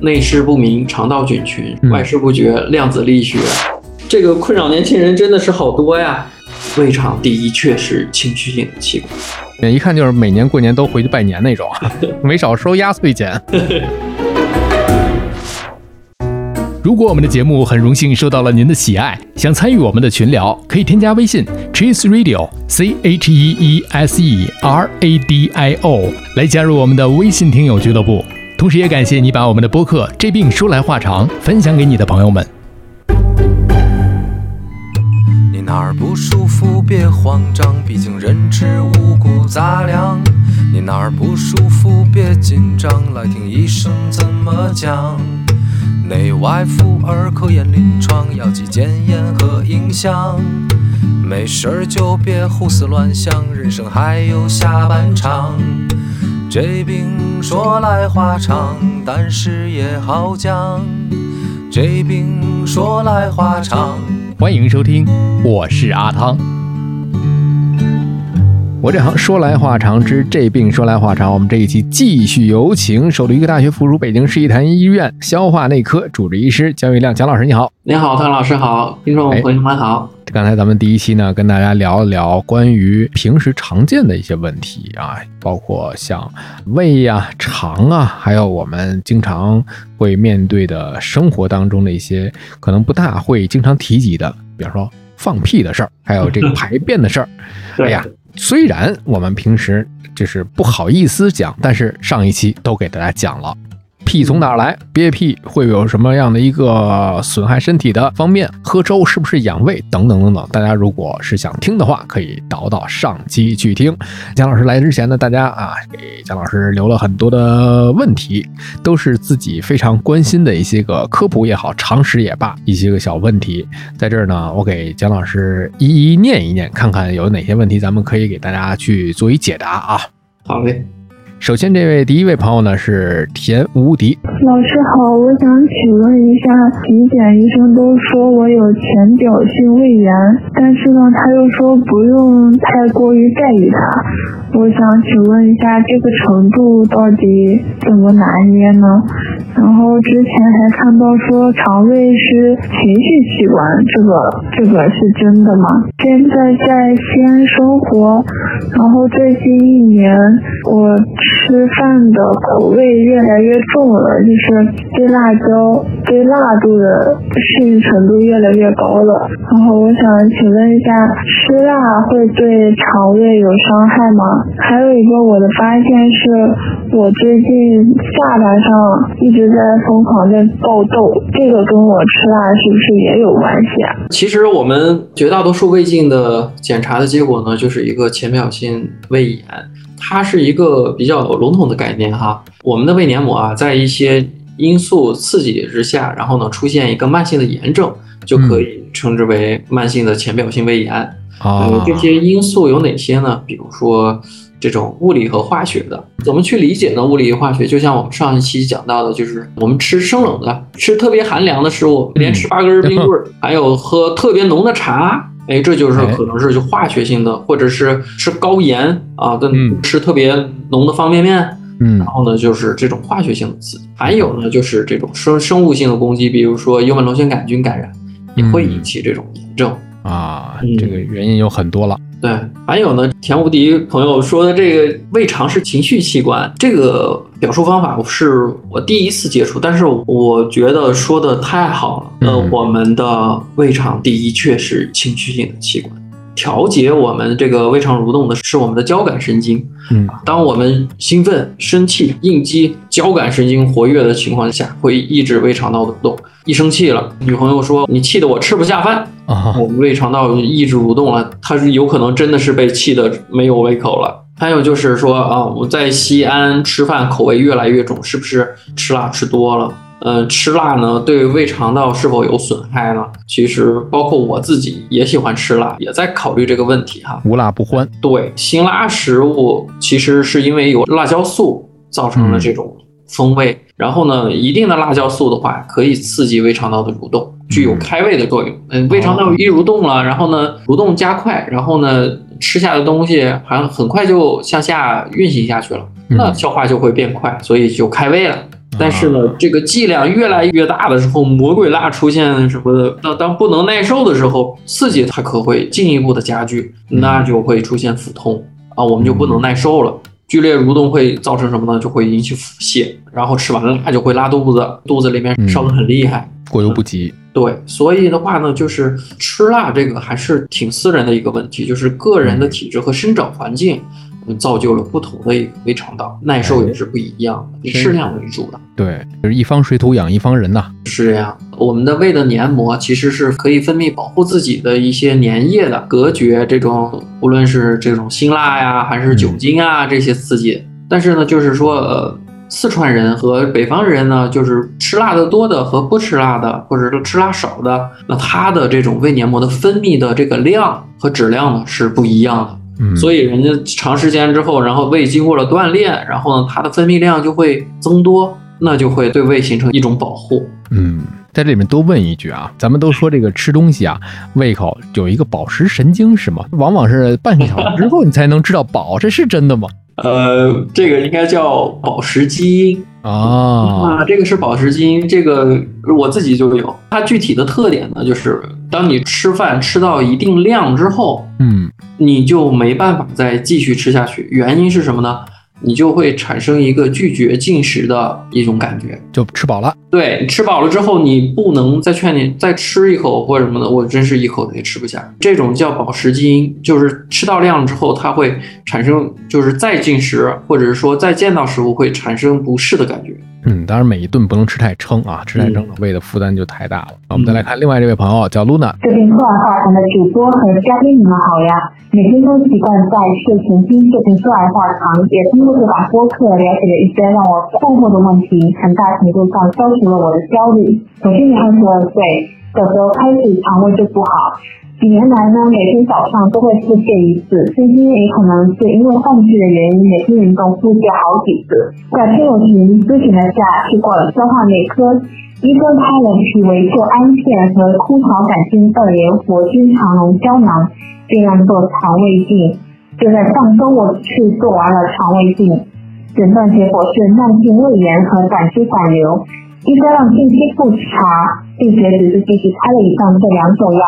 内湿不明、肠道菌群、嗯外事不绝、量子力学，这个困扰年轻人真的是好多呀。胃肠第一确是情绪性的器官，一看就是每年过年都回去拜年那种，没少收压岁钱。如果我们的节目很荣幸受到了您的喜爱，想参与我们的群聊，可以添加微信 Cheese Radio C H E E S E R A D I O 来加入我们的微信听友俱乐部。同时，也感谢你把我们的播客《这病说来话长》分享给你的朋友们。你哪儿不舒服别慌张，毕竟人吃五谷杂粮。你哪儿不舒服别紧张，来听医生怎么讲。内外妇儿科研临床，药剂检验和影像。没事儿就别胡思乱想，人生还有下半场。这病说来话长，但是也好讲。这病说来话长。欢迎收听，我是阿汤。我这行说来话长之这病说来话长，我们这一期继续有请首都医科大学附属北京市医坛医院消化内科主治医师姜玉亮姜老师，你好。你好，汤老师好，听众朋友们好。刚才咱们第一期呢，跟大家聊一聊关于平时常见的一些问题啊，包括像胃呀、肠啊，还有我们经常会面对的生活当中的一些可能不大会经常提及的，比方说放屁的事儿，还有这个排便的事儿。哎呀，虽然我们平时就是不好意思讲，但是上一期都给大家讲了。屁从哪儿来？憋屁会有什么样的一个损害身体的方面？喝粥是不是养胃？等等等等。大家如果是想听的话，可以倒到上期去听。姜老师来之前呢，大家啊给姜老师留了很多的问题，都是自己非常关心的一些个科普也好，常识也罢，一些个小问题。在这儿呢，我给姜老师一一念一念，看看有哪些问题咱们可以给大家去做一解答啊。好嘞。首先，这位第一位朋友呢是田无敌。老师好，我想请问一下，体检医生都说我有浅表性胃炎，但是呢，他又说不用太过于在意它。我想请问一下，这个程度到底怎么拿捏呢？然后之前还看到说肠胃是情绪器官，这个这个是真的吗？现在在西安生活，然后最近一年我吃饭的口味越来越重了，就是对辣椒、对辣度的适应程度越来越高了。然后我想请问一下，吃辣会对肠胃有伤害吗？还有一个我的发现是，我最近下巴上一直在疯狂在爆痘，这个跟我吃辣是不是也有关系啊？其实我们绝大多数胃镜的检查的结果呢，就是一个浅表性胃炎，它是一个比较笼统的概念哈。我们的胃黏膜啊，在一些因素刺激之下，然后呢出现一个慢性的炎症，就可以称之为慢性的浅表性胃炎。啊、呃，这些因素有哪些呢？比如说这种物理和化学的，怎么去理解呢？物理与化学，就像我们上一期讲到的，就是我们吃生冷的，吃特别寒凉的食物，连吃八根冰棍儿，还有喝特别浓的茶，哎，这就是可能是就化学性的，或者是吃高盐啊，跟吃特别浓的方便面。嗯，然后呢，就是这种化学性的刺激，还有呢，就是这种生生物性的攻击，比如说幽门螺旋杆菌感染，也会引起这种炎症。啊，这个原因有很多了。对，还有呢，田无敌朋友说的这个胃肠是情绪器官，这个表述方法是我第一次接触，但是我觉得说的太好了。呃，嗯我们的胃肠的确是情绪性的器官，调节我们这个胃肠蠕动的是我们的交感神经。嗯，当我们兴奋、生气、应激、交感神经活跃的情况下，会抑制胃肠道的蠕动。一生气了，女朋友说你气得我吃不下饭。啊，我们胃肠道抑制蠕动了，它是有可能真的是被气的没有胃口了。还有就是说啊，我在西安吃饭口味越来越重，是不是吃辣吃多了？呃，吃辣呢对胃肠道是否有损害呢？其实包括我自己也喜欢吃辣，也在考虑这个问题哈。无辣不欢。对，辛辣食物其实是因为有辣椒素造成了这种风味。然后呢，一定的辣椒素的话，可以刺激胃肠道的蠕动，具有开胃的作用。嗯，胃肠道一蠕动了，然后呢，蠕动加快，然后呢，吃下的东西好像很快就向下运行下去了，那消化就会变快，所以就开胃了。但是呢，这个剂量越来越大的时候，魔鬼辣出现什么的，当当不能耐受的时候，刺激它可会进一步的加剧，那就会出现腹痛啊，我们就不能耐受了。剧烈蠕动会造成什么呢？就会引起腹泻，然后吃完了辣就会拉肚子，肚子里面烧得很厉害，过犹不及。对，所以的话呢，就是吃辣这个还是挺私人的一个问题，就是个人的体质和生长环境。造就了不同的一个胃肠道，耐受也是不一样的，以适量为主的。对，就是一方水土养一方人呐。是这样，我们的胃的黏膜其实是可以分泌保护自己的一些粘液的，隔绝这种无论是这种辛辣呀，还是酒精啊这些刺激。但是呢，就是说，呃，四川人和北方人呢，就是吃辣的多的和不吃辣的，或者是吃辣少的，那他的这种胃黏膜的分泌的这个量和质量呢是不一样的。所以人家长时间之后，然后胃经过了锻炼，然后呢，它的分泌量就会增多，那就会对胃形成一种保护。嗯，在这里面多问一句啊，咱们都说这个吃东西啊，胃口有一个饱食神经是吗？往往是半个小时之后你才能知道饱，这是真的吗？呃，这个应该叫饱食基因啊，啊，这个是饱食基因，这个我自己就有。它具体的特点呢，就是当你吃饭吃到一定量之后，嗯。你就没办法再继续吃下去，原因是什么呢？你就会产生一个拒绝进食的一种感觉，就吃饱了。对，吃饱了之后，你不能再劝你再吃一口或者什么的，我真是一口也吃不下。这种叫饱食基因，就是吃到量之后，它会产生就是再进食，或者是说再见到食物会产生不适的感觉。嗯，当然每一顿不能吃太撑啊，吃太撑了胃的负担就太大了。我们再来看另外这位朋友叫 Luna，这边说来话长的主播和嘉宾你们好呀，每天都习惯在睡前听这边说来话长，也通过这档播客了解了一些让我困惑的问题，很大程度上消除了我的焦虑。我今年二十二岁，小时候开始肠胃就不好。几年来呢，每天早上都会腹泻一次，最近也可能是因为换季的原因，每天运动腹泻好几次。在听友群咨询了下，去过了消化内科，医生开了曲维唑胺片和空巢杆菌二联活菌肠溶胶囊，并让做肠胃镜。就在上周，我去做完了肠胃镜，诊断结果是慢性胃炎和胆汁反流，医生让定期复查，并且只是继续开了以上这两种药。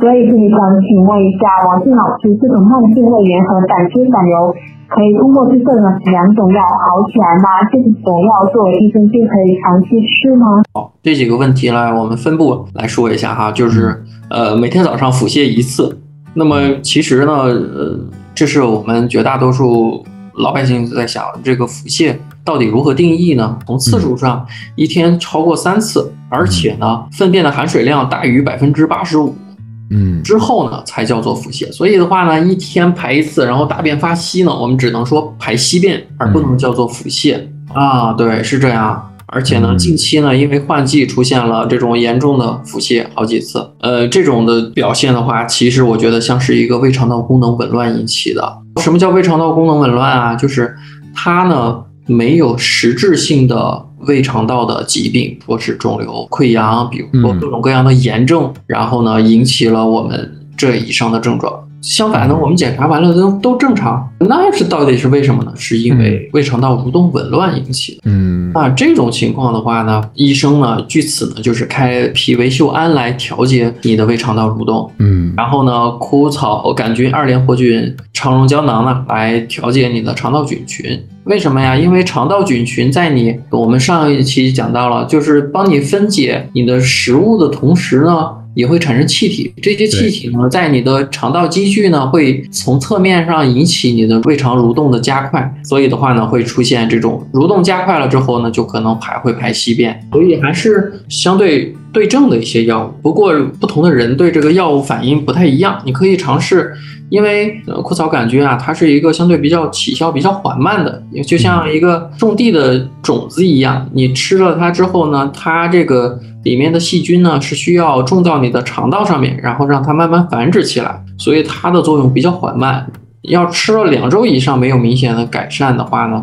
所以这里想请问一下王静老师，这种慢性胃炎和胆汁反流可以通过这两种药好起来吗？这种药作为益生菌可以长期吃吗？好，这几个问题呢我们分步来说一下哈，就是呃每天早上腹泻一次，那么其实呢，呃这是我们绝大多数老百姓在想这个腹泻到底如何定义呢？从次数上，一天超过三次，而且呢粪便的含水量大于百分之八十五。嗯，之后呢才叫做腹泻，所以的话呢，一天排一次，然后大便发稀呢，我们只能说排稀便，而不能叫做腹泻啊。对，是这样。而且呢，近期呢，因为换季出现了这种严重的腹泻好几次，呃，这种的表现的话，其实我觉得像是一个胃肠道功能紊乱引起的。什么叫胃肠道功能紊乱啊？就是它呢没有实质性的。胃肠道的疾病，或是肿瘤、溃疡，比如说各种各样的炎症，然后呢，引起了我们这以上的症状。相反呢，我们检查完了都都正常，那是到底是为什么呢？是因为胃肠道蠕动紊乱引起的。嗯，那这种情况的话呢，医生呢，据此呢，就是开脾维秀安来调节你的胃肠道蠕动。嗯，然后呢，枯草杆菌二联活菌肠溶胶囊呢，来调节你的肠道菌群。为什么呀？因为肠道菌群在你我们上一期讲到了，就是帮你分解你的食物的同时呢。也会产生气体，这些气体呢，在你的肠道积聚呢，会从侧面上引起你的胃肠蠕动的加快，所以的话呢，会出现这种蠕动加快了之后呢，就可能排会排稀便，所以还是相对对症的一些药物。不过不同的人对这个药物反应不太一样，你可以尝试，因为呃枯草杆菌啊，它是一个相对比较起效比较缓慢的，就像一个种地的种子一样，你吃了它之后呢，它这个。里面的细菌呢是需要种到你的肠道上面，然后让它慢慢繁殖起来，所以它的作用比较缓慢。要吃了两周以上没有明显的改善的话呢，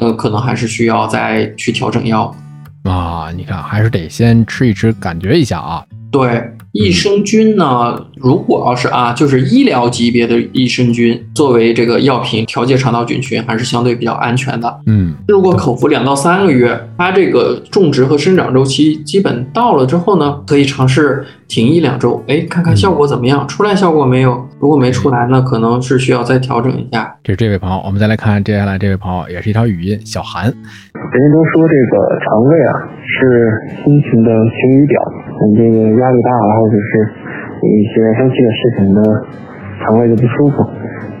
呃，可能还是需要再去调整药啊。你看，还是得先吃一吃，感觉一下啊。对，益生菌呢，如果要是啊，就是医疗级别的益生菌作为这个药品调节肠道菌群，还是相对比较安全的。嗯如果口服两到三个月，它这个种植和生长周期基本到了之后呢，可以尝试停一两周，哎，看看效果怎么样，出来效果没有？如果没出来呢，可能是需要再调整一下。这是这位朋友，我们再来看接下来这位朋友，也是一条语音，小韩。人家都说这个肠胃啊是心情的晴雨表，你这个压力大了，或者是一些生气的事情的，肠胃就不舒服，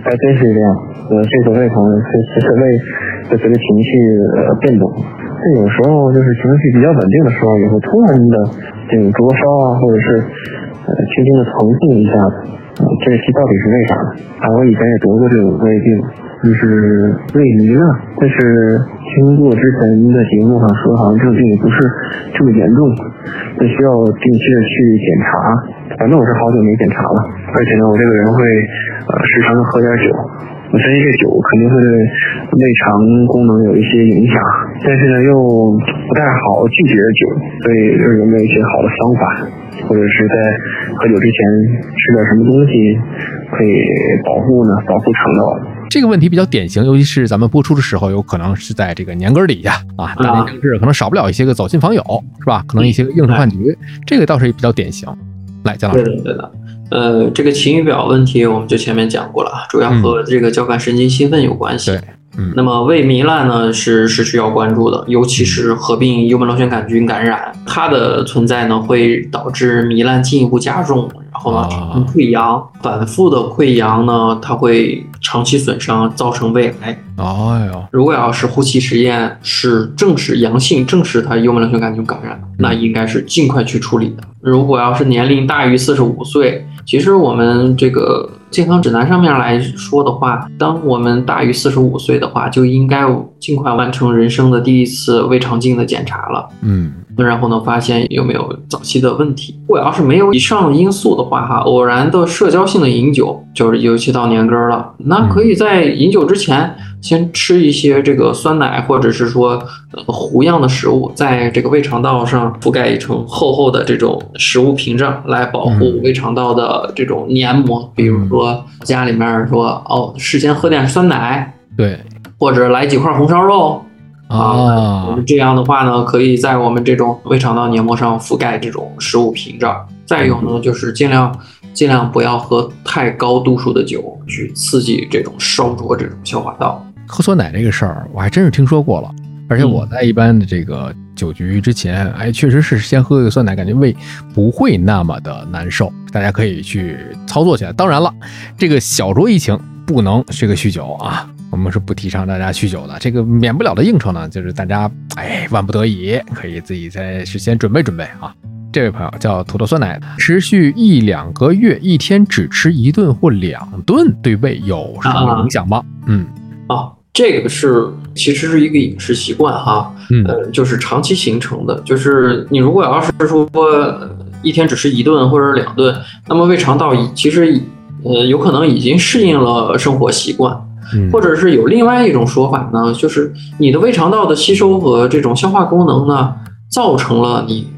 还真是这样。呃，这个胃疼是其实胃就随着情绪呃变动，但有时候就是情绪比较稳定的时候，也会突然的这种灼烧啊，或者是轻轻的疼痛一下子，啊、这期到底是为啥？啊，我以前也得过这种胃病，就是胃糜烂，但是听过之前的节目上说，好像这个病不是这么严重，得需要定期的去检查。反正我是好久没检查了，而且呢，我这个人会呃时常的喝点酒，我相信这酒肯定会对胃肠功能有一些影响，但是呢又不太好拒绝酒，所以就是有没有一些好的方法，或者是在喝酒之前吃点什么东西可以保护呢？保护肠道。这个问题比较典型，尤其是咱们播出的时候，有可能是在这个年根儿底下啊，大年将至，可能少不了一些个走亲访友，是吧？可能一些个应酬饭局，这个倒是比较典型。来，姜老师，对的，对的。呃，这个晴雨表问题我们就前面讲过了，主要和这个交感神经兴奋有关系。对嗯那么胃糜烂呢是是需要关注的，尤其是合并幽门螺旋杆菌感染，它的存在呢会导致糜烂进一步加重，然后呢啊产生溃疡，反复的溃疡呢它会长期损伤，造成胃癌。哎呦，如果要是呼气实验是证实阳性，证实它幽门螺旋杆菌感染，那应该是尽快去处理的。如果要是年龄大于四十五岁，其实我们这个健康指南上面来说的话，当我们大于四十五岁的话，就应该尽快完成人生的第一次胃肠镜的检查了。嗯然后呢，发现有没有早期的问题。如果要是没有以上因素的话，哈，偶然的社交性的饮酒，就是尤其到年根儿了，那可以在饮酒之前先吃一些这个酸奶，或者是说呃糊样的食物，在这个胃肠道上覆盖一层厚厚的这种食物屏障，来保护胃肠道的这种黏膜。比如说家里面说哦，事先喝点酸奶，对或者来几块红烧肉。我啊们，这样的话呢，可以在我们这种胃肠道黏膜上覆盖这种食物屏障。再有呢，就是尽量尽量不要喝太高度数的酒，去刺激这种烧灼这种消化道。喝酸奶这个事儿，我还真是听说过了。而且我在一般的这个酒局之前，哎，确实是先喝一个酸奶，感觉胃不会那么的难受。大家可以去操作起来。当然了，这个小酌怡情，不能这个酗酒啊。我们是不提倡大家酗酒的。这个免不了的应酬呢，就是大家哎万不得已可以自己在事先准备准备啊。这位朋友叫土豆酸奶，持续一两个月，一天只吃一顿或两顿，对胃有什么影响吗？嗯啊，这个是其实是一个饮食习惯哈，嗯呃，就是长期形成的。就是你如果要是说呃一天只吃一顿或者两顿，那么胃肠道已其实呃有可能已经适应了生活习惯。嗯，或者是有另外一种说法呢，就是你的胃肠道的吸收和这种消化功能呢，造成了你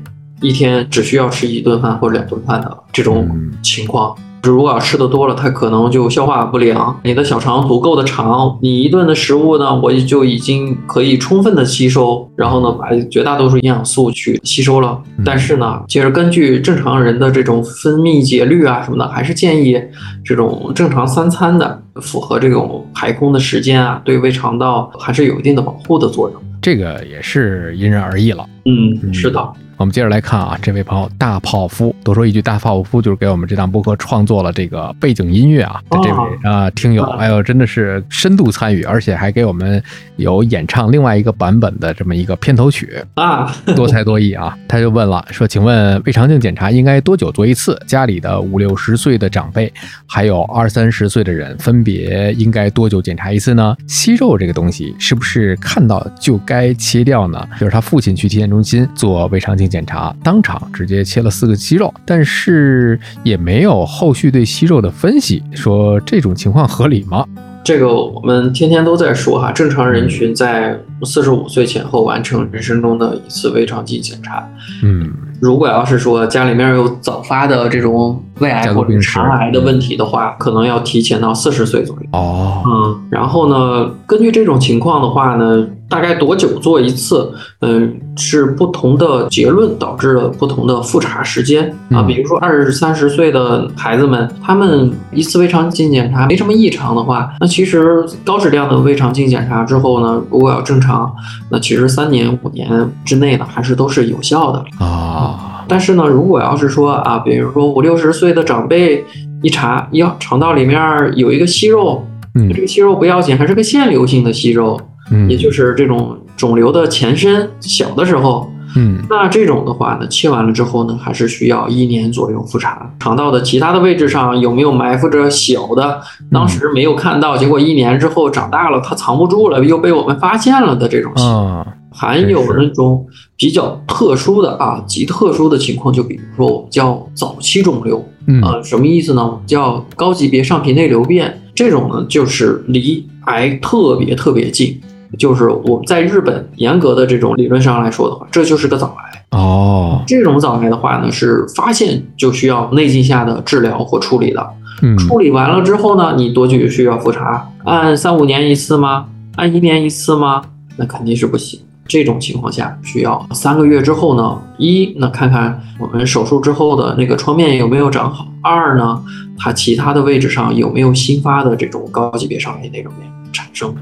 一天只需要吃一顿饭或者两顿饭的这种嗯情况。如果要吃的多了，它可能就消化不良。你的小肠足够的长，你一顿的食物呢，我就已经可以充分的吸收，然后呢，把绝大多数营养素去吸收了。嗯但是呢，其实根据正常人的这种分泌节律啊什么的，还是建议这种正常三餐的，符合这种排空的时间啊，对胃肠道还是有一定的保护的作用。这个也是因人而异了。嗯，是的，我们接着来看啊，这位朋友大泡芙，多说一句，大泡芙就是给我们这档播客创作了这个背景音乐啊。的这位啊、听友，啊哎呦，真的是深度参与，而且还给我们有演唱另外一个版本的这么一个片头曲，啊，多才多艺啊。他就问了，说，请问胃肠镜检查应该多久做一次？家里的五六十岁的长辈，还有二三十岁的人，分别应该多久检查一次呢？息肉这个东西是不是看到就该切掉呢？就是他父亲去体检中心做胃肠镜检查，当场直接切了四个息肉，但是也没有后续对息肉的分析，说这种情况合理吗？这个我们天天都在说哈，正常人群在四十五岁前后完成人生中的一次胃肠镜检查。嗯如果要是说家里面有早发的这种胃癌或者肠癌的问题的话，可能要提前到四十岁左右。哦嗯，然后呢，根据这种情况的话呢，大概多久做一次？嗯，是不同的结论导致了不同的复查时间啊。嗯比如说二三十岁的孩子们，他们一次胃肠镜检查没什么异常的话，那其实高质量的胃肠镜检查之后呢，如果要正常，那其实三年五年之内呢，还是都是有效的。啊但是呢，如果要是说啊，比如说五六十岁的长辈一查，哟，肠道里面有一个息肉，嗯这个息肉不要紧，还是个腺瘤性的息肉，嗯，也就是这种肿瘤的前身，小的时候，嗯那这种的话呢，切完了之后呢，还是需要一年左右复查。肠道的其他的位置上有没有埋伏着小的，当时没有看到，结果一年之后长大了，它藏不住了，又被我们发现了的这种。啊还有那种比较特殊的啊，极特殊的情况，就比如说我们叫早期肿瘤，嗯呃，什么意思呢？我们叫高级别上皮内瘤变，这种呢就是离癌特别特别近，就是我们在日本严格的这种理论上来说的话，这就是个早癌。哦这种早癌的话呢，是发现就需要内镜下的治疗或处理的。嗯处理完了之后呢，你多久需要复查？按三五年一次吗？按一年一次吗？那肯定是不行。这种情况下，需要三个月之后呢，一那看看我们手术之后的那个创面有没有长好；二呢，它其他的位置上有没有新发的这种高级别上皮内瘤变产生。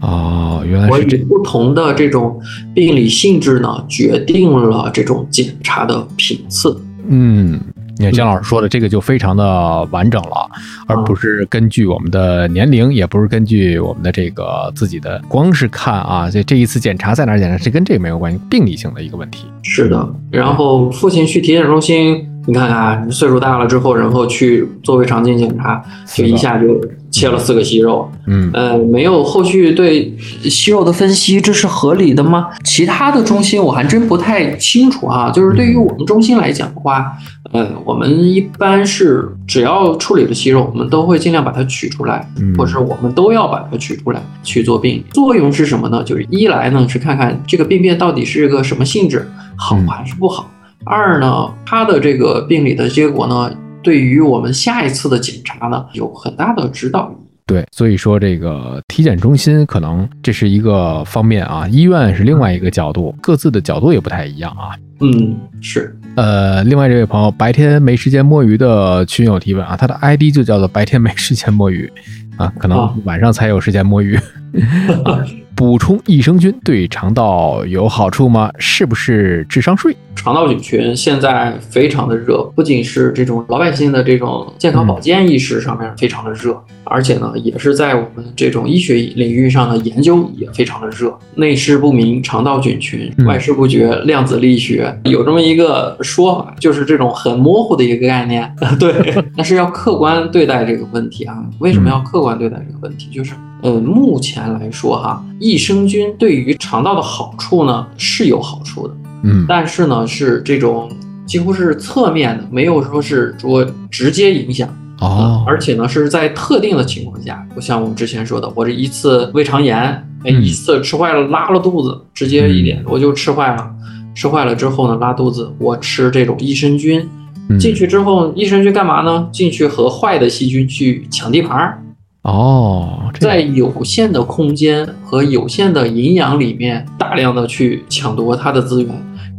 哦，原来是这以不同的这种病理性质呢，决定了这种检查的频次。嗯，你看姜老师说的这个就非常的完整了，而不是根据我们的年龄，也不是根据我们的这个自己的，光是看啊，这这一次检查在哪儿检查，这跟这个没有关系，病理性的一个问题。是的，然后父亲去体检中心，你看看岁数大了之后，然后去做胃肠镜检查，就一下就切了四个息肉，嗯呃，没有后续对息肉的分析，这是合理的吗？其他的中心我还真不太清楚哈。就是对于我们中心来讲的话，呃，我们一般是只要处理了息肉，我们都会尽量把它取出来，嗯或者是我们都要把它取出来去做病理。作用是什么呢？就是一来呢是看看这个病变到底是一个什么性质，好嗯还是不好；二呢，它的这个病理的结果呢，对于我们下一次的检查呢有很大的指导意义。对，所以说这个体检中心可能这是一个方面啊，医院是另外一个角度，各自的角度也不太一样啊。嗯，是。呃，另外这位朋友白天没时间摸鱼的群友提问啊，他的 ID 就叫做白天没时间摸鱼啊，可能啊晚上才有时间摸鱼。啊，补充益生菌对肠道有好处吗？是不是智商税？肠道菌群现在非常的热，不仅是这种老百姓的这种健康保健意识上面非常的热，而且呢，也是在我们这种医学领域上的研究也非常的热。内视不明肠道菌群，嗯外视不觉量子力学，有这么一个说法，就是这种很模糊的一个概念。对，但是要客观对待这个问题啊。为什么要客观对待这个问题？就是。呃，目前来说哈，益生菌对于肠道的好处呢是有好处的，嗯但是呢，是这种几乎是侧面的，没有说是说直接影响。哦，而且呢，是在特定的情况下，不像我们之前说的，我这一次胃肠炎，哎，嗯一次吃坏了拉了肚子，直接一点我就吃坏了，吃坏了之后呢，拉肚子，我吃这种益生菌，嗯进去之后，益生菌干嘛呢？进去和坏的细菌去抢地盘儿，哦，在有限的空间和有限的营养里面，大量的去抢夺它的资源，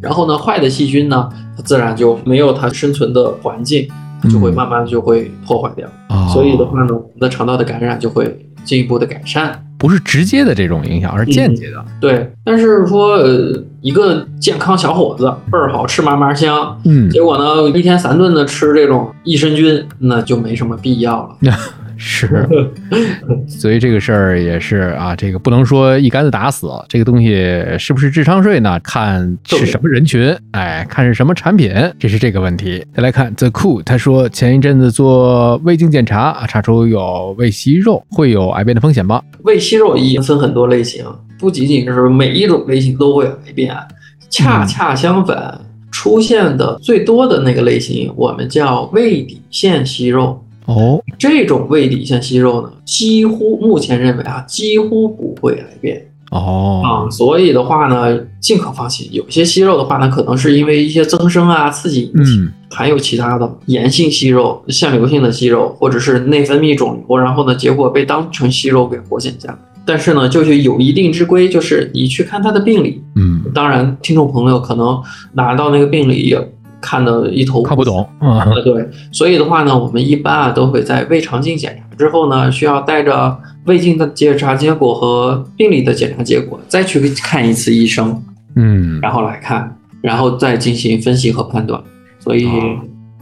然后呢，坏的细菌呢，它自然就没有它生存的环境，它就会嗯慢慢就会破坏掉。哦所以的话呢，我们的肠道的感染就会进一步的改善。不是直接的这种影响，而是间接的。对，但是说呃，一个健康小伙子倍儿好吃嘛嘛香，嗯，结果呢，一天三顿的吃这种益生菌，那就没什么必要了。是，所以这个事儿也是啊，这个不能说一竿子打死，这个东西是不是智商税呢？看是什么人群，哎，看是什么产品，这是这个问题。再来看 The Cool，他说前一阵子做胃镜检查啊，查出有胃息肉，会有癌变的风险吗？胃息肉也分很多类型，不仅仅是每一种类型都会有癌变，恰恰相反，出现的最多的那个类型，我们叫胃底腺息肉。哦，这种胃底腺息肉呢，几乎目前认为啊，几乎不会癌变哦，啊，所以的话呢，尽可放心。有些息肉的话呢，可能是因为一些增生啊、刺激引起，嗯，还有其他的炎性息肉、腺瘤性的息肉，或者是内分泌肿瘤，然后呢，结果被当成息肉给活检下来。但是呢，就是有一定之规，就是你去看他的病理，嗯，当然，听众朋友可能拿到那个病理也看得一头雾看不懂，啊，呃，对，所以的话呢，我们一般啊都会在胃肠镜检查之后呢，需要带着胃镜的检查结果和病理的检查结果，再去看一次医生，嗯，然后来看，然后再进行分析和判断。所以，哦。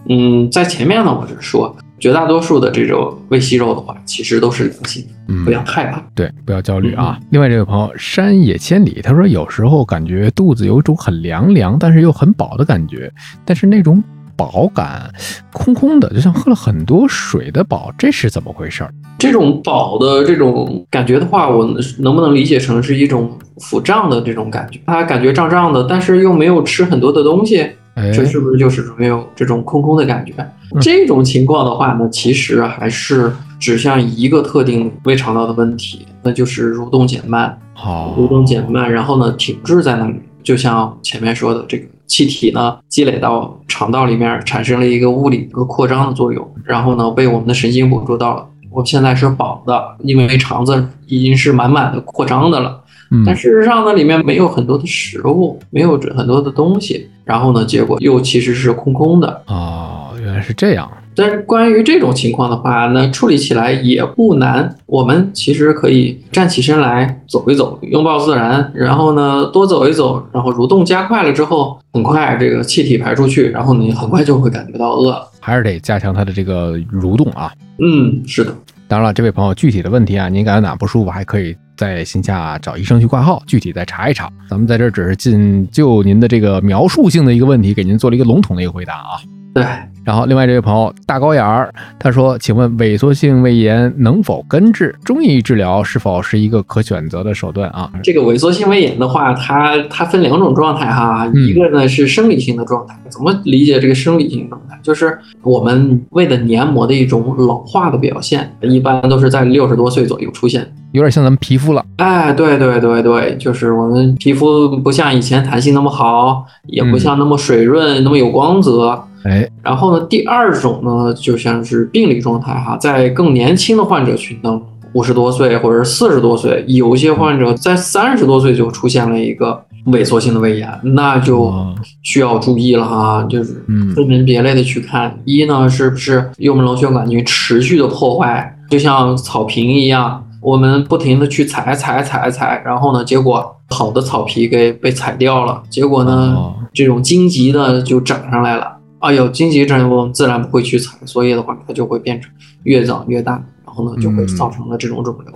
嗯，在前面呢，我是说，绝大多数的这种胃息肉的话，其实都是良性的，嗯不要害怕。对，不要焦虑啊。另外这位朋友山野千里，他说有时候感觉肚子有一种很凉凉，但是又很饱的感觉，但是那种饱感空空的，就像喝了很多水的饱，这是怎么回事儿？这种饱的这种感觉的话，我能不能理解成是一种腹胀的这种感觉？他感觉胀胀的，但是又没有吃很多的东西，哎，这是不是就是没有这种空空的感觉？这种情况的话呢，其实还是指向一个特定胃肠道的问题，那就是蠕动减慢。好，蠕动减慢，然后呢停滞在那里，就像前面说的，这个气体呢积累到肠道里面，产生了一个物理和扩张的作用，然后呢被我们的神经捕捉到了。我现在是饱的，因为肠子已经是满满的扩张的了，嗯但事实上呢里面没有很多的食物，没有很多的东西，然后呢结果又其实是空空的。哦，原来是这样。但是关于这种情况的话，那处理起来也不难。我们其实可以站起身来走一走，拥抱自然，然后呢多走一走，然后蠕动加快了之后，很快这个气体排出去，然后你很快就会感觉到饿了。还是得加强它的这个蠕动啊。嗯，是的，当然了，这位朋友具体的问题啊，您感觉哪不舒服，还可以在线下找医生去挂号，具体再查一查。咱们在这儿只是仅就您的这个描述性的一个问题，给您做了一个笼统的一个回答啊。对。然后，另外这位朋友大高眼儿，他说：“请问萎缩性胃炎能否根治？中医治疗是否是一个可选择的手段啊？”这个萎缩性胃炎的话，它它分两种状态哈，嗯一个呢是生理性的状态。怎么理解这个生理性状态？就是我们胃的黏膜的一种老化的表现，一般都是在六十多岁左右出现。有点像咱们皮肤了。哎，对对对对，就是我们皮肤不像以前弹性那么好，也不像那么水润、那么有光泽。哎，然后呢，第二种呢，就像是病理状态哈，在更年轻的患者群当中，五十多岁或者四十多岁，有些患者在三十多岁就出现了一个萎缩性的胃炎，那就哦需要注意了哈，就是嗯分门别类的去看。一呢，是不是幽门螺旋杆菌持续的破坏，就像草坪一样，我们不停的去踩踩踩踩，然后呢，结果好的草皮给被踩掉了，结果呢，哦这种荆棘呢就长上来了。哎呦，荆棘症，我们自然不会去采，所以的话，它就会变成越长越大，然后呢，就会造成了这种肿瘤。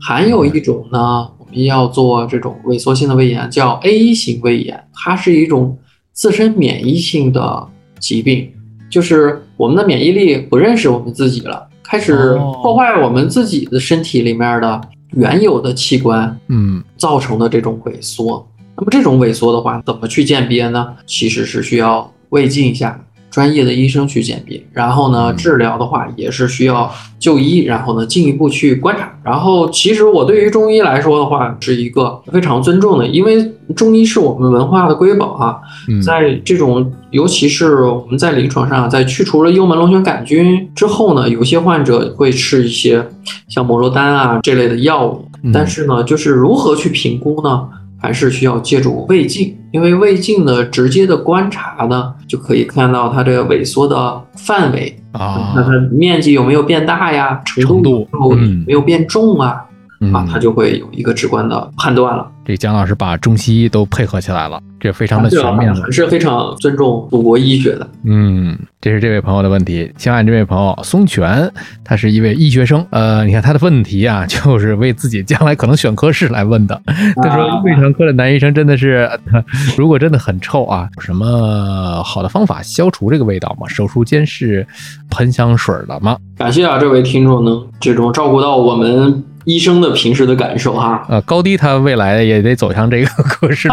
还有一种呢，我们要做这种萎缩性的胃炎，叫 A 型胃炎，它是一种自身免疫性的疾病，就是我们的免疫力不认识我们自己了，开始哦破坏我们自己的身体里面的原有的器官，嗯，造成的这种萎缩。那么这种萎缩的话，怎么去鉴别呢？其实是需要胃镜下专业的医生去鉴别，然后呢，嗯治疗的话也是需要就医，然后呢进一步去观察。然后其实我对于中医来说的话，是一个非常尊重的，因为中医是我们文化的瑰宝啊。嗯在这种，尤其是我们在临床上，在去除了幽门螺旋杆菌之后呢，有些患者会吃一些像摩罗丹啊这类的药物，嗯但是呢，就是如何去评估呢？还是需要借助胃镜，因为胃镜的直接的观察呢，就可以看到它这个萎缩的范围，啊那它面积有没有变大呀，程程度度有嗯没有变重啊，嗯啊，他就会有一个直观的判断了。这姜老师把中西医都配合起来了，这非常的全面了还。是非常尊重祖国医学的。嗯，这是这位朋友的问题。请按这位朋友松泉，他是一位医学生。呃，你看他的问题啊，就是为自己将来可能选科室来问的。他说，胃肠科的男医生真的是，呃 如果真的很臭啊，有什么好的方法消除这个味道吗？手术间是喷香水的吗？感谢啊，这位听众能这种照顾到我们医生的平时的感受哈。呃，高低他未来也得走向这个科室。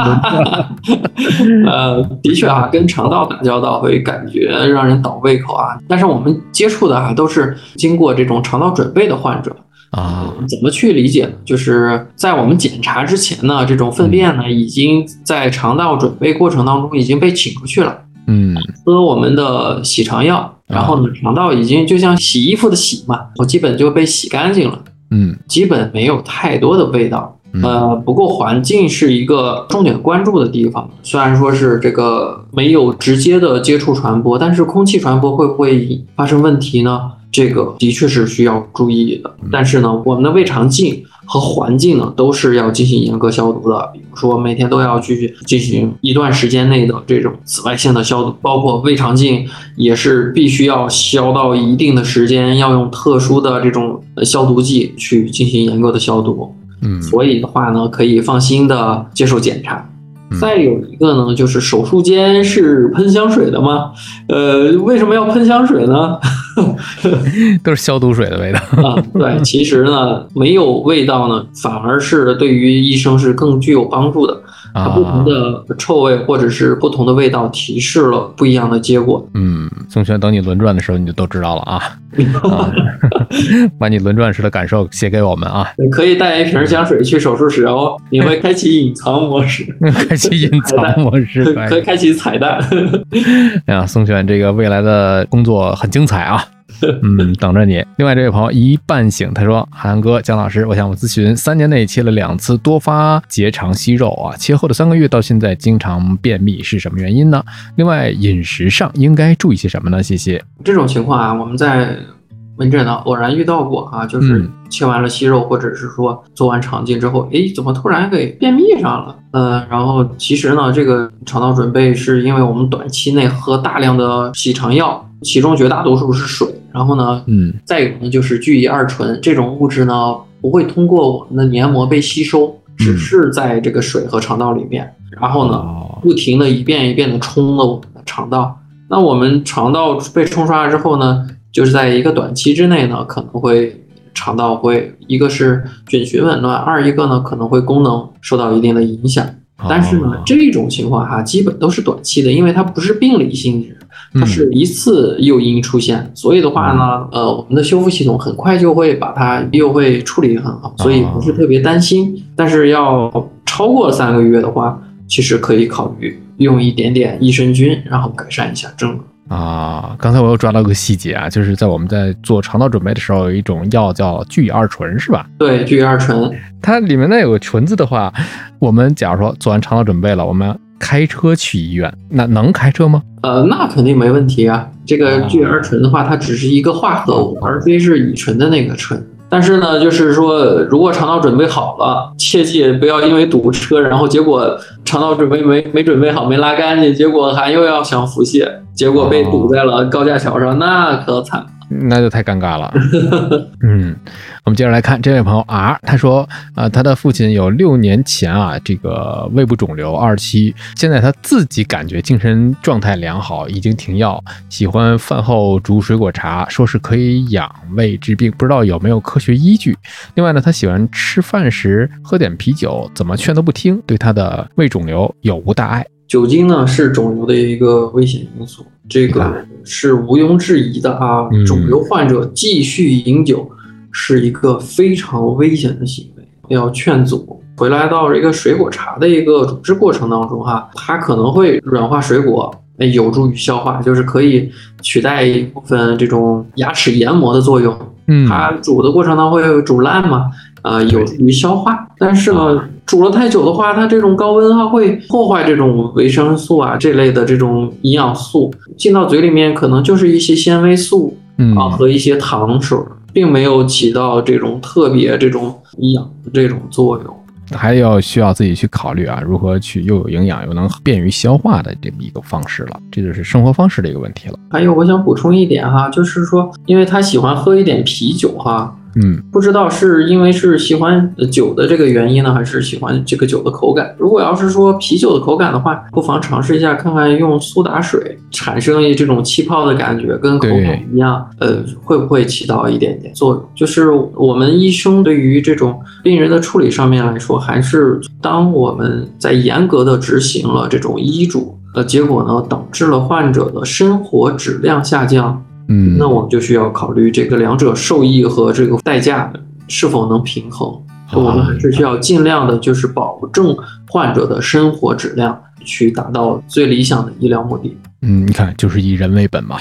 呃，的确啊，跟肠道打交道会感觉让人倒胃口啊。但是我们接触的啊，都是经过这种肠道准备的患者。啊，怎么去理解呢？就是在我们检查之前呢，这种粪便呢，已经在肠道准备过程当中已经被请出去了。嗯喝我们的洗肠药，然后呢，肠道已经就像洗衣服的洗嘛，我基本就被洗干净了，嗯基本没有太多的味道。嗯呃，不过环境是一个重点关注的地方。虽然说是这个没有直接的接触传播，但是空气传播会不会发生问题呢？这个的确是需要注意的。但是呢，我们的胃肠镜和环境呢，都是要进行严格消毒的。比如说，每天都要去进行一段时间内的这种紫外线的消毒，包括胃肠镜也是必须要消到一定的时间，要用特殊的这种呃消毒剂去进行严格的消毒。嗯所以的话呢，可以放心的接受检查。嗯再有一个呢，就是手术间是喷香水的吗？呃，为什么要喷香水呢？都是消毒水的味道。啊，对，其实呢，没有味道呢，反而是对于医生是更具有帮助的。它不同啊，的臭味或者是不同的味道，提示了不一样的结果。嗯，宋轩，等你轮转的时候，你就都知道了啊。啊 把你轮转时的感受写给我们啊，你可以带一瓶香水去手术室哦，你会开启隐藏模式，开启隐藏模式。可以开启彩蛋。哎呀，宋轩这个未来的工作很精彩啊。嗯，等着你。另外，这位朋友一半醒，他说：“韩哥、姜老师，我想我咨询，三年内切了两次多发结肠息肉啊，切后的三个月到现在经常便秘，是什么原因呢？另外，饮食上应该注意些什么呢？谢谢。这种情况啊，我们在门诊呢偶然遇到过啊，就是嗯切完了息肉，或者是说做完肠镜之后，诶，怎么突然给便秘上了？呃，然后其实呢，这个肠道准备是因为我们短期内喝大量的洗肠药，其中绝大多数是水，然后呢，嗯再有呢就是聚乙二醇这种物质呢，不会通过我们的黏膜被吸收，只是在这个水和肠道里面，然后呢，哦不停的一遍一遍的冲了我们的肠道。那我们肠道被冲刷了之后呢，就是在一个短期之内呢，可能会肠道会一个是菌群紊乱，二一个呢可能会功能受到一定的影响。但是呢哦，这种情况哈，基本都是短期的，因为它不是病理性质，它嗯是一次诱因出现，所以的话呢，呃，我们的修复系统很快就会把它又会处理得很好，所以不是特别担心。但是要超过三个月的话，其实可以考虑用一点点益生菌，然后改善一下症状。啊，刚才我又抓到个细节啊，就是在我们在做肠道准备的时候，有一种药叫聚乙二醇，是吧？对，聚乙二醇，它里面那有个醇字的话，我们假如说做完肠道准备了，我们开车去医院，那能开车吗？呃，那肯定没问题啊。这个聚乙二醇的话，它只是一个化合物，而非是乙醇的那个醇。但是呢，就是说，如果肠道准备好了，切记不要因为堵车，然后结果肠道准备没没准备好，没拉干净，结果还又要想腹泻，结果被堵在了高架桥上，那可惨。那就太尴尬了。嗯，我们接着来看这位朋友 R，他说，呃，他的父亲有六年前啊，这个胃部肿瘤二期，现在他自己感觉精神状态良好，已经停药，喜欢饭后煮水果茶，说是可以养胃治病，不知道有没有科学依据。另外呢，他喜欢吃饭时喝点啤酒，怎么劝都不听，对他的胃肿瘤有无大碍？酒精呢是肿瘤的一个危险因素，这个是毋庸置疑的啊嗯。肿瘤患者继续饮酒是一个非常危险的行为，要劝阻。回来到这个水果茶的一个煮制过程当中哈，它可能会软化水果，哎有助于消化，就是可以取代一部分这种牙齿研磨的作用。嗯它煮的过程当中会煮烂嘛，呃，有助于消化。但是呢，煮了太久的话，它这种高温它会破坏这种维生素啊这类的这种营养素，进到嘴里面可能就是一些纤维素嗯啊和一些糖水，并没有起到这种特别这种营养的这种作用。还要需要自己去考虑啊，如何去又有营养又能便于消化的这么一个方式了，这就是生活方式的一个问题了。还有，我想补充一点哈，就是说，因为他喜欢喝一点啤酒哈，嗯不知道是因为是喜欢酒的这个原因呢，还是喜欢这个酒的口感。如果要是说啤酒的口感的话，不妨尝试一下，看看用苏打水产生一这种气泡的感觉，跟口感一样，呃，会不会起到一点点作用？就是我们医生对于这种病人的处理上面来说，还是当我们在严格的执行了这种医嘱，呃，结果呢导致了患者的生活质量下降。嗯，那我们就需要考虑这个两者受益和这个代价是否能平衡。我们还是需要尽量的，就是保证患者的生活质量，去达到最理想的医疗目的。嗯，你看，就是以人为本嘛。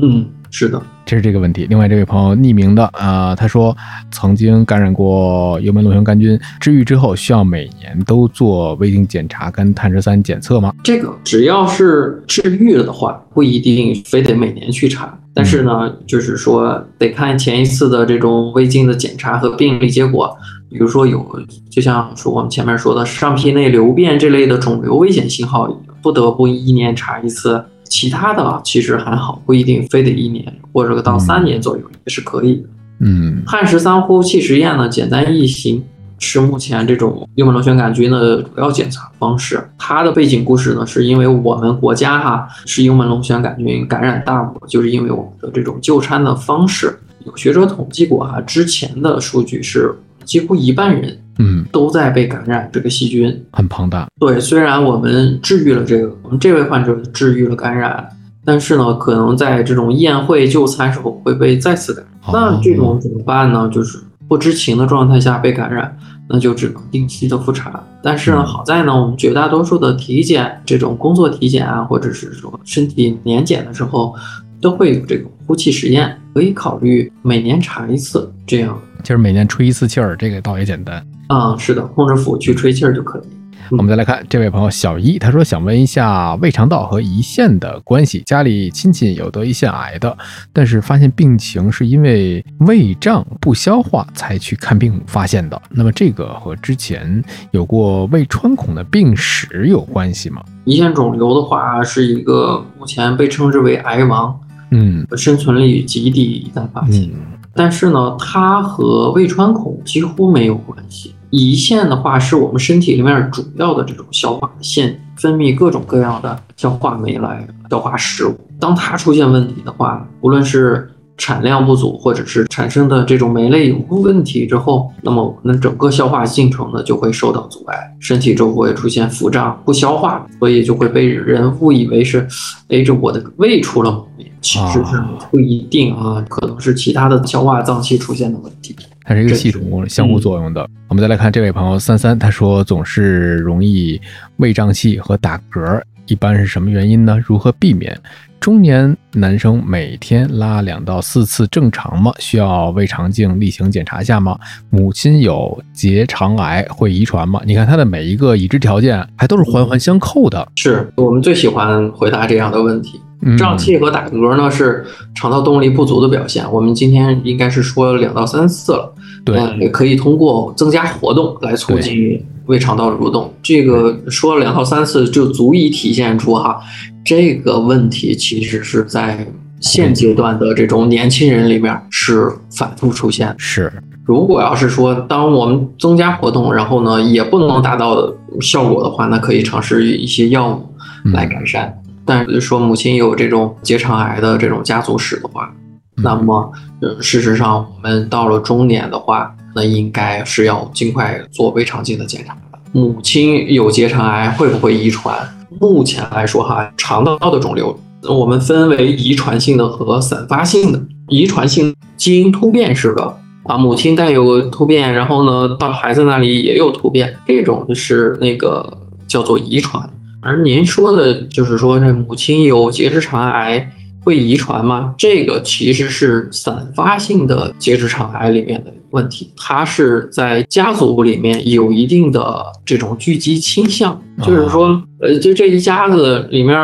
嗯，是的，这是这个问题。另外，这位朋友匿名的啊、他说曾经感染过幽门螺旋杆菌，治愈之后需要每年都做胃镜检查跟碳十三检测吗？这个只要是治愈了的话，不一定非得每年去查。但是呢，就是说得看前一次的这种胃镜的检查和病理结果。比如说有，就像说我们前面说的上皮内瘤变这类的肿瘤危险信号，不得不一年查一次。其他的啊其实还好，不一定非得一年，或者到三年左右也是可以的。嗯汉十三呼气实验呢，简单易行，是目前这种幽门螺旋杆菌的主要检查方式。它的背景故事呢，是因为我们国家哈是幽门螺旋杆菌感染大国，就是因为我们的这种就餐的方式。有学者统计过哈，之前的数据是几乎一半人嗯，都在被感染这个细菌。很庞大。对，虽然我们治愈了这个，我们这位患者治愈了感染，但是呢，可能在这种宴会就餐时候会被再次感染。哦那这种怎么办呢？就是不知情的状态下被感染，那就只能定期的复查。但是呢，嗯好在呢，我们绝大多数的体检，这种工作体检啊，或者是说身体年检的时候，都会有这个呼气实验，可以考虑每年查一次，这样。就是每年吹一次气儿，这个倒也简单。啊、是的，控制腹去吹气儿就可以。我们再来看这位朋友小一，他说想问一下胃肠道和胰腺的关系。家里亲戚有得胰腺癌的，但是发现病情是因为胃胀不消化才去看病发现的。那么这个和之前有过胃穿孔的病史有关系吗？胰腺肿瘤的话，是一个目前被称之为癌王，嗯生存率极低，一旦发现。嗯但是呢，它和胃穿孔几乎没有关系。胰腺的话，是我们身体里面主要的这种消化腺，分泌各种各样的消化酶来消化食物。当它出现问题的话，无论是产量不足，或者是产生的这种酶类有问题之后，那么我们整个消化进程呢就会受到阻碍，身体就会出现腹胀、不消化，所以就会被人误以为是，哎，这我的胃出了毛病，其实是不一定啊，可能是其他的消化脏器出现的问题。它是一个系统相互作用的。我们再来看这位朋友三三，他说总是容易胃胀气和打嗝，一般是什么原因呢？如何避免？中年男生每天拉两到四次正常吗？需要胃肠镜例行检查一下吗？母亲有结肠癌会遗传吗？你看他的每一个已知条件还都是环环相扣的。是我们最喜欢回答这样的问题。嗯胀气和打嗝呢是肠道动力不足的表现。我们今天应该是说两到三次了，对，嗯，也可以通过增加活动来促进胃肠道蠕动。这个说了两到三次，就足以体现出哈，这个问题其实是在现阶段的这种年轻人里面是反复出现。是，如果要是说，当我们增加活动，然后呢也不能达到效果的话，那可以尝试一些药物来改善。但是说母亲有这种结肠癌的这种家族史的话，那么呃，事实上我们到了中年的话，那应该是要尽快做胃肠镜的检查的。母亲有结肠癌会不会遗传？目前来说哈，肠道的肿瘤我们分为遗传性的和散发性的。遗传性基因突变式的啊，母亲带有突变，然后呢到孩子那里也有突变，这种就是那个叫做遗传。而您说的就是说这母亲有结直肠癌会遗传吗？这个其实是散发性的结直肠癌里面的问题，他是在家族里面有一定的这种聚集倾向，就是说，呃，就这一家子里面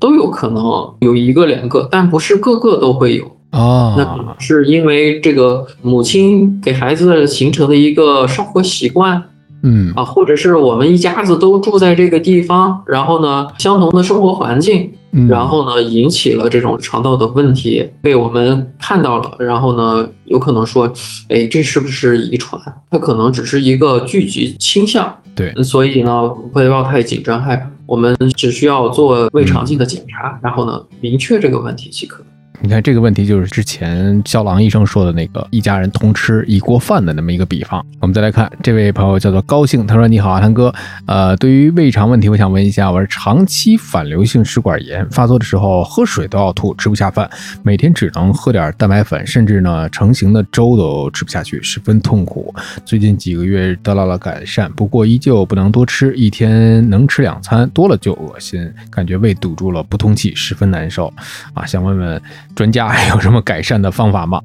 都有可能有一个两个，但不是个个都会有。哦，那是因为这个母亲给孩子形成的一个生活习惯嗯啊，或者是我们一家子都住在这个地方，然后呢，相同的生活环境，嗯然后呢，引起了这种肠道的问题，被我们看到了，然后呢，有可能说，哎，这是不是遗传？它可能只是一个聚集倾向，对所以呢，不要太紧张害怕，我们只需要做胃肠镜的检查，然后呢，明确这个问题即可。你看这个问题就是之前肖郎医生说的那个一家人同吃一锅饭的那么一个比方。我们再来看这位朋友叫做高兴，他说：“你好，阿汤哥，呃，对于胃肠问题，我想问一下，我是长期反流性食管炎，发作的时候喝水都要吐，吃不下饭，每天只能喝点蛋白粉，甚至呢成型的粥都吃不下去，十分痛苦。最近几个月得到了改善，不过依旧不能多吃，一天能吃两餐，多了就恶心，感觉胃堵住了，不通气，十分难受。啊，想问问专家还有什么改善的方法吗？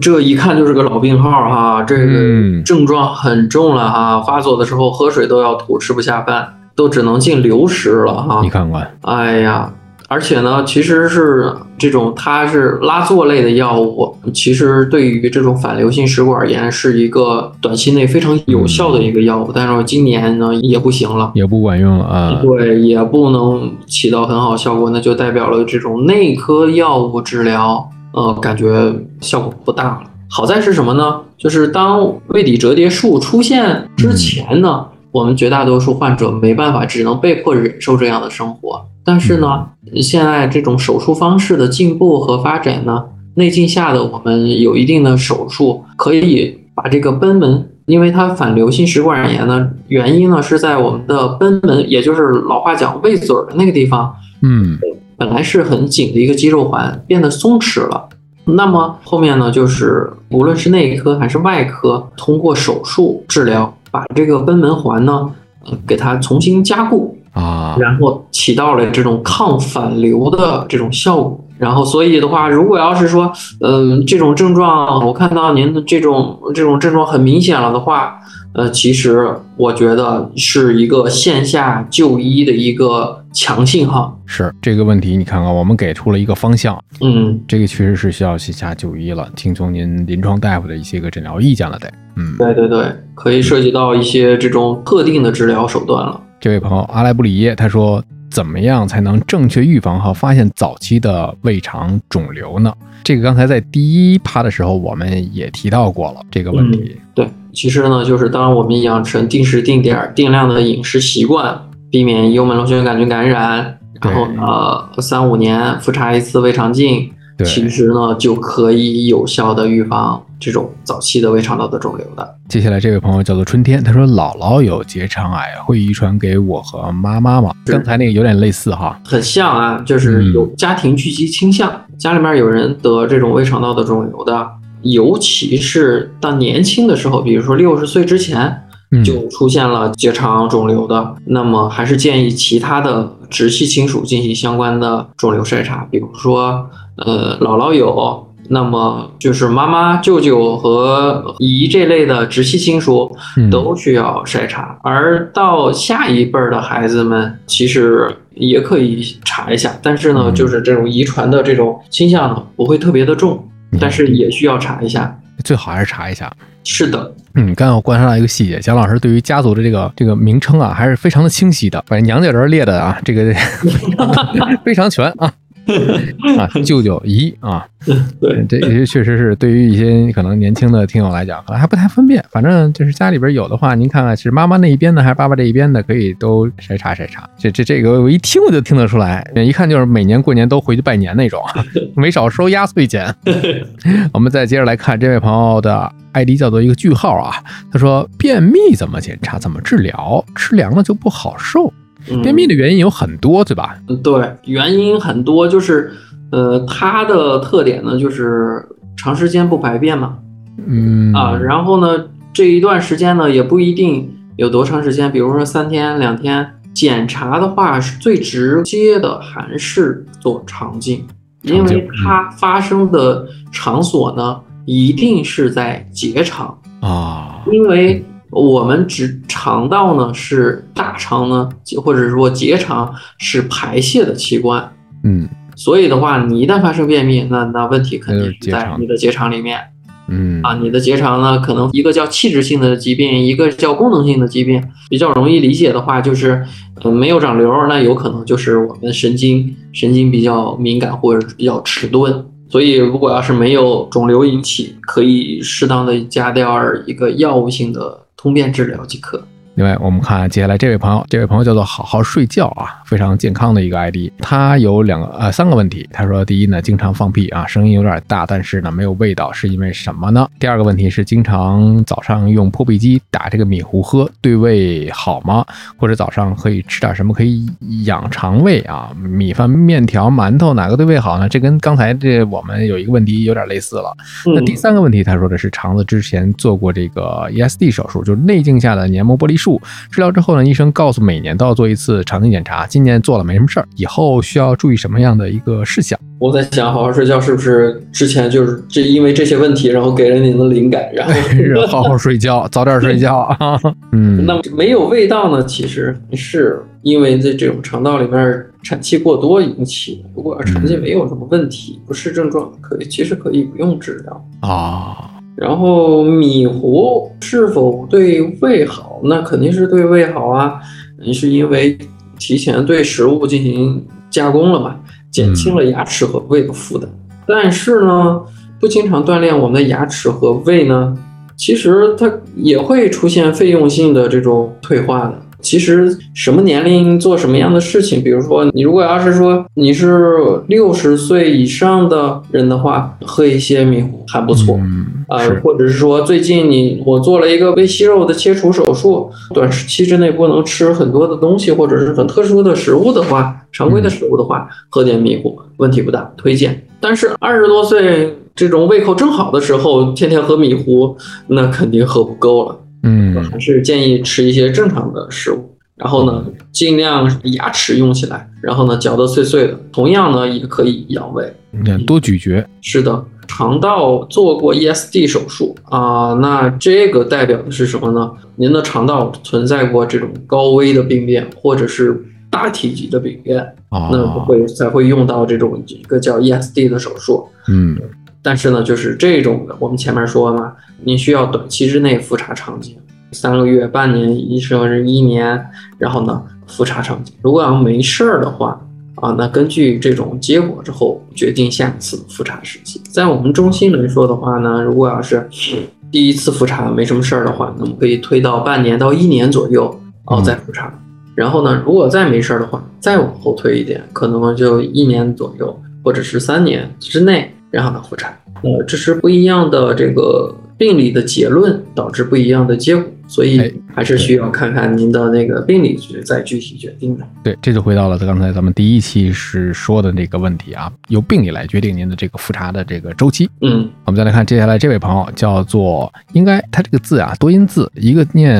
这一看就是个老病号哈，这嗯个症状很重了哈，发作的时候喝水都要吐，吃不下饭，都只能进流食了哈你。看看，哎呀，而且呢，其实是这种它是拉唑类的药物，其实对于这种反流性食管炎是一个短期内非常有效的一个药物，但是今年呢也不行了。也不管用了啊。对，也不能起到很好效果，那就代表了这种内科药物治疗，呃，感觉效果不大了。好在是什么呢？就是当胃底折叠术出现之前呢，我们绝大多数患者没办法，只能被迫忍受这样的生活。但是呢，现在这种手术方式的进步和发展呢，内镜下的我们有一定的手术，可以把这个贲门，因为它反流性食管炎呢，原因呢是在我们的贲门，也就是老话讲胃嘴儿的那个地方，嗯本来是很紧的一个肌肉环变得松弛了。那么后面呢，就是无论是内科还是外科，通过手术治疗，把这个贲门环呢，呃，给它重新加固，啊，然后起到了这种抗反流的这种效果。然后，所以的话，如果要是说，嗯、这种症状，我看到您的这种这种症状很明显了的话，呃，其实我觉得是一个线下就医的一个强信号。是这个问题，你看看，我们给出了一个方向，嗯，这个确实是需要线下就医了，听从您临床大夫的一些个诊疗意见了，得。嗯，对对对，可以涉及到一些这种特定的治疗手段了。这位朋友阿莱布里耶他说，怎么样才能正确预防和发现早期的胃肠肿瘤呢？这个刚才在第一趴的时候我们也提到过了这个问题。对，其实呢，就是当我们养成定时定点定量的饮食习惯，避免幽门螺旋杆菌感染，然后呢，三五年复查一次胃肠镜，其实呢就可以有效的预防这种早期的胃肠道的肿瘤的。接下来这位朋友叫做春天，他说姥姥有结肠癌，会遗传给我和妈妈吗？刚才那个有点类似哈。很像啊，就是嗯有家庭聚集倾向，家里面有人得这种胃肠道的肿瘤的，尤其是到年轻的时候，比如说六十岁之前，嗯，就出现了结肠肿瘤的，那么还是建议其他的直系亲属进行相关的肿瘤筛查，比如说，呃，姥姥有，那么就是妈妈、舅舅和姨这类的直系亲属嗯。都需要筛查，而到下一辈儿的孩子们，其实也可以查一下，但是呢，嗯。就是这种遗传的这种倾向呢，不会特别的重，但是也需要查一下。最好还是查一下。是的，嗯，刚刚我观察到一个细节，蒋老师对于家族的这个这个名称啊，还是非常的清晰的，把娘家人列的啊，这个 非常全啊 啊，舅舅姨啊，对，这这确实是对于一些可能年轻的听友来讲，可能还不太分辨。反正就是家里边有的话，您看看是妈妈那一边的还是爸爸这一边的，可以都筛查筛查。这这这个我一听我就听得出来，一看就是每年过年都回去拜年那种啊，没少收压岁钱。我们再接着来看这位朋友的 ID 叫做一个句号啊，他说便秘怎么检查怎么治疗？吃凉了就不好受。嗯便秘的原因有很多，对吧？对，原因很多，就是呃，它的特点呢，就是长时间不排便嘛，嗯啊，然后呢，这一段时间呢，也不一定有多长时间，比如说三天、两天。检查的话，是最直接的还是做肠镜，因为它发生的场所呢，一定是在结肠。啊，因为我们直肠道呢是大肠呢，或者说结肠是排泄的器官，嗯所以的话，你一旦发生便秘，那那问题肯定是是在你的结肠里面。嗯啊，你的结肠呢，可能一个叫器质性的疾病，一个叫功能性的疾病。比较容易理解的话，就是，呃，没有长瘤，那有可能就是我们神经神经比较敏感或者是比较迟钝。所以，如果要是没有肿瘤引起，可以适当的加点儿一个药物性的通便治疗即可。另外，我们看接下来这位朋友，这位朋友叫做好好睡觉啊，非常健康的一个 ID。他有两个呃三个问题。他说，第一呢，经常放屁啊，声音有点大，但是呢没有味道，是因为什么呢？第二个问题是，经常早上用破壁机打这个米糊喝，对胃好吗？或者早上可以吃点什么可以养肠胃啊？米饭、面条、馒头哪个对胃好呢？这跟刚才这我们有一个问题有点类似了。那第三个问题，他说的是肠子之前做过这个 ESD 手术，就是内镜下的黏膜剥离术。治疗之后呢，医生告诉每年都要做一次肠镜检查。今年做了没什么事儿，以后需要注意什么样的一个事项？我在想，好好睡觉是不是之前就是这因为这些问题，然后给了您的灵感，然后好好睡觉，早点睡觉啊。嗯，那么没有味道呢？其实是因为在这种肠道里面产气过多引起的。如果肠镜没有什么问题，不是症状，可以其实可以不用治疗啊。然后米糊是否对胃好？那肯定是对胃好啊。你是因为提前对食物进行加工了嘛，减轻了牙齿和胃的负担。但是呢，不经常锻炼我们的牙齿和胃呢，其实它也会出现费用性的这种退化的。其实什么年龄做什么样的事情，比如说你如果要是说你是六十岁以上的人的话，喝一些米糊还不错。嗯，呃，或者是说最近你我做了一个胃息肉的切除手术，短时期之内不能吃很多的东西，或者是很特殊的食物的话，常规的食物的话，喝点米糊问题不大，推荐。但是二十多岁这种胃口正好的时候，天天喝米糊，那肯定喝不够了。嗯，还是建议吃一些正常的食物，然后呢，尽量牙齿用起来，然后呢，嚼得碎碎的。同样呢，也可以养胃。嗯多咀嚼。是的，肠道做过 ESD 手术啊、那这个代表的是什么呢？您的肠道存在过这种高危的病变，或者是大体积的病变，啊，那会才会用到这种一个叫 ESD 的手术。嗯但是呢，就是这种的，我们前面说嘛，您需要短期之内复查肠镜，三个月、半年，医生是一年，然后呢复查肠镜。如果要没事儿的话，啊，那根据这种结果之后决定下一次复查时期。在我们中心来说的话呢，如果要是第一次复查没什么事儿的话，那么可以推到半年到一年左右，哦再复查。然后呢，如果再没事儿的话，再往后推一点，可能就一年左右，或者是三年之内，然后呢复查。呃，这是不一样的这个病理的结论导致不一样的结果，所哎以还是需要看看您的那个病理学再具体决定的。对，这就回到了刚才咱们第一期是说的那个问题啊，由病理来决定您的这个复查的这个周期。嗯，我们再来看接下来这位朋友叫做，应该他这个字啊多音字，一个念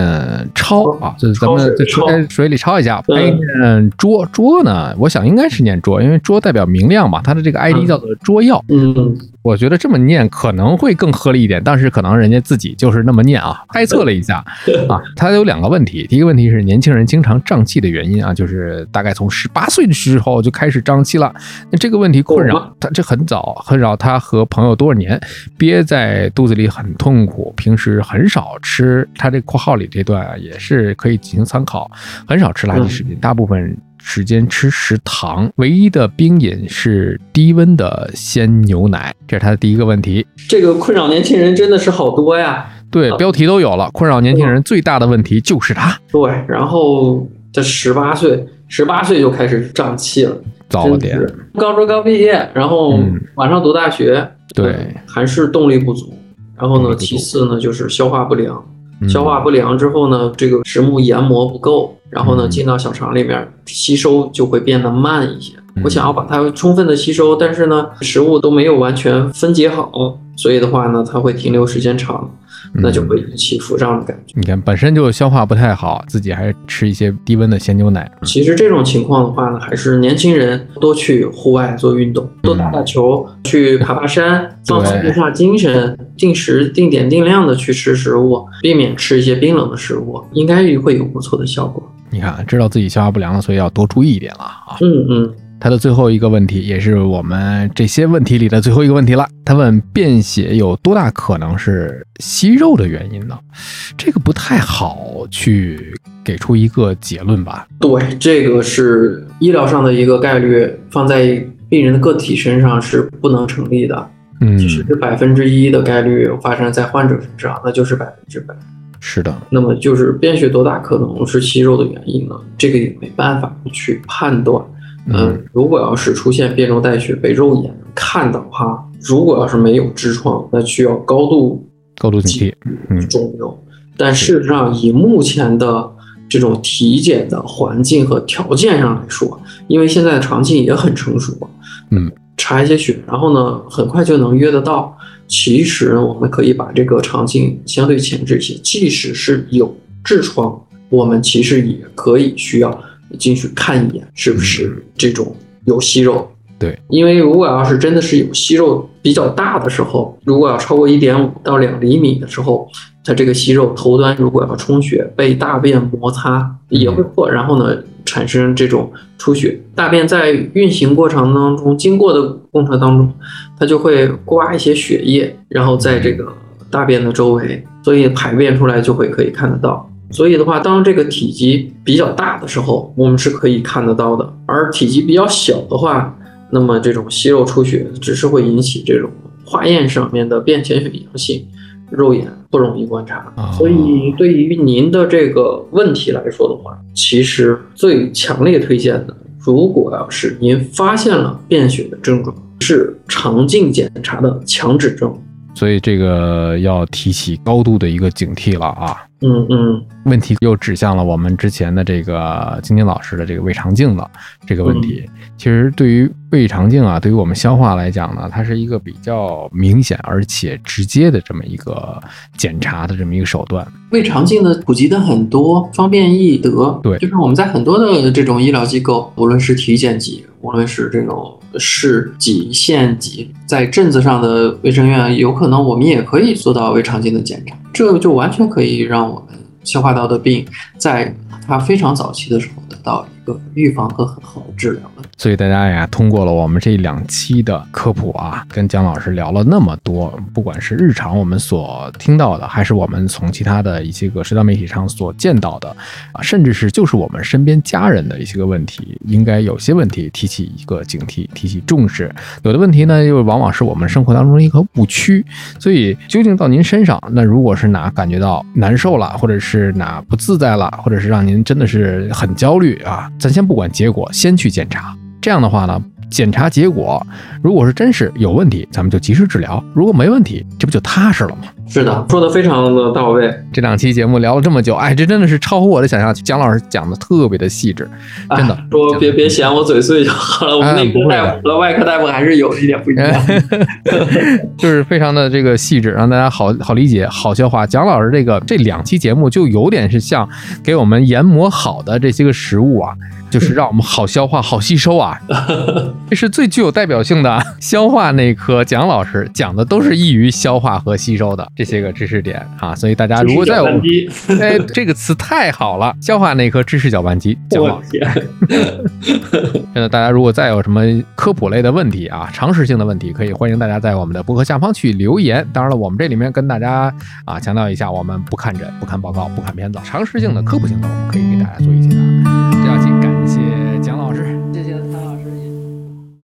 抄啊，就是咱们在水水里抄一下，嗯还有一念捉捉呢，我想应该是念捉，因为捉代表明亮嘛，它的这个 ID 叫做捉药，嗯，我觉得这么念可能会更合理一点，但是可能人家自己就是那么念啊，猜测了一下 啊。他有两个问题，第一个问题是年轻人经常胀气的原因啊，就是大概从十八岁的时候就开始胀气了。那这个问题困扰他，这很早困扰他和朋友多少年，憋在肚子里很痛苦，平时很少吃。他这括号里这段啊也是可以进行参考，很少吃垃圾食品，大部分。时间吃食糖，唯一的冰饮是低温的鲜牛奶，这是他的第一个问题。这个困扰年轻人真的是好多呀。对，标题都有了，困扰年轻人最大的问题就是它。对，然后这十八岁，十八岁就开始胀气了，早了点。高中刚毕业，然后嗯马上读大学，对，还是动力不足。然后呢，其次呢就是消化不良。消化不良之后呢，这个食物研磨不够，然后呢进到小肠里面，吸收就会变得慢一些。我想要把它充分的吸收，但是呢，食物都没有完全分解好，所以的话呢，它会停留时间长，那就会引起腹胀的感觉。你看，本身就消化不太好，自己还吃一些低温的鲜牛奶。其实这种情况的话呢，还是年轻人多去户外做运动，多打打球，去爬爬山，放松一下精神，定时定点定量的去吃食物，避免吃一些冰冷的食物，应该会有不错的效果。你看，知道自己消化不良了，所以要多注意一点了啊。嗯嗯。他的最后一个问题，也是我们这些问题里的最后一个问题了。他问便血有多大可能是息肉的原因呢？这个不太好去给出一个结论吧？对，这个是医疗上的一个概率，放在病人的个体身上是不能成立的。嗯，其实是百分之一的概率发生在患者身上，那就是百分之百。是的，那么就是便血多大可能是息肉的原因呢？这个也没办法去判断。嗯，如果要是出现变重带血被肉眼看的话，如果要是没有痔疮，那需要高度高度警惕，嗯，肿瘤。但事实上，以目前的这种体检的环境和条件上来说，因为现在的肠镜也很成熟，嗯，查一些血，然后呢，很快就能约得到。其实我们可以把这个肠镜相对前置一些，即使是有痔疮，我们其实也可以需要进去看一眼，是不是这种有息肉。对，因为如果要是真的是有息肉比较大的时候，如果要超过一点五到两厘米的时候，它这个息肉头端如果要充血，被大便摩擦也会破，然后呢产生这种出血。大便在运行过程当中，经过的过程当中，它就会刮一些血液，然后在这个大便的周围，所以排便出来就会可以看得到。所以的话，当这个体积比较大的时候，我们是可以看得到的；而体积比较小的话，那么这种息肉出血只是会引起这种化验上面的便潜血阳性，肉眼不容易观察。所以对于您的这个问题来说的话，其实最强烈推荐的，如果要是您发现了便血的症状，是肠镜检查的强指症。所以这个要提起高度的一个警惕了啊。嗯嗯，问题又指向了我们之前的这个晶晶老师的这个胃肠镜的这个问题。其实对于胃肠镜啊，对于我们消化来讲呢，它是一个比较明显而且直接的这么一个检查的这么一个手段。胃肠镜的普及的很多，方便易得。对，就是我们在很多的这种医疗机构，无论是体检级，无论是这种市级、县级，在镇子上的卫生院，有可能我们也可以做到胃肠镜的检查。这就完全可以让我们消化道的病，在它非常早期的时候得到一个预防和很好的治疗的。所以大家呀，通过了我们这两期的科普啊，跟姜老师聊了那么多，不管是日常我们所听到的，还是我们从其他的一些个社交媒体上所见到的，啊，甚至是就是我们身边家人的一些个问题，应该有些问题提起一个警惕，提起重视；有的问题呢，又往往是我们生活当中一个误区。所以究竟到您身上，那如果是哪感觉到难受了，或者是哪不自在了，或者是让您真的是很焦虑啊，咱先不管结果，先去检查。这样的话呢，检查结果如果是真是有问题，咱们就及时治疗；如果没问题，这不就踏实了吗？是的，说的非常的到位。这两期节目聊了这么久，哎，这真的是超乎我的想象。蒋老师讲的特别的细致，真的。说别别嫌我嘴碎就好了，我们内科大夫和外科大夫还是有一点不一样，就是非常的这个细致，让大家好好理解、好消化。蒋老师这个这两期节目就有点是像给我们研磨好的这些个食物啊。就是让我们好消化、好吸收啊，这是最具有代表性的消化内科蒋老师讲的都是易于消化和吸收的这些个知识点啊，所以大家如果再有哎这个词太好了，消化内科知识搅拌机蒋老师，真的大家如果再有什么科普类的问题啊，常识性的问题，可以欢迎大家在我们的博客下方去留言。当然了，我们这里面跟大家啊强调一下，我们不看诊、不看报告、不看片子，常识性的、科普性的，我们可以给大家做一些。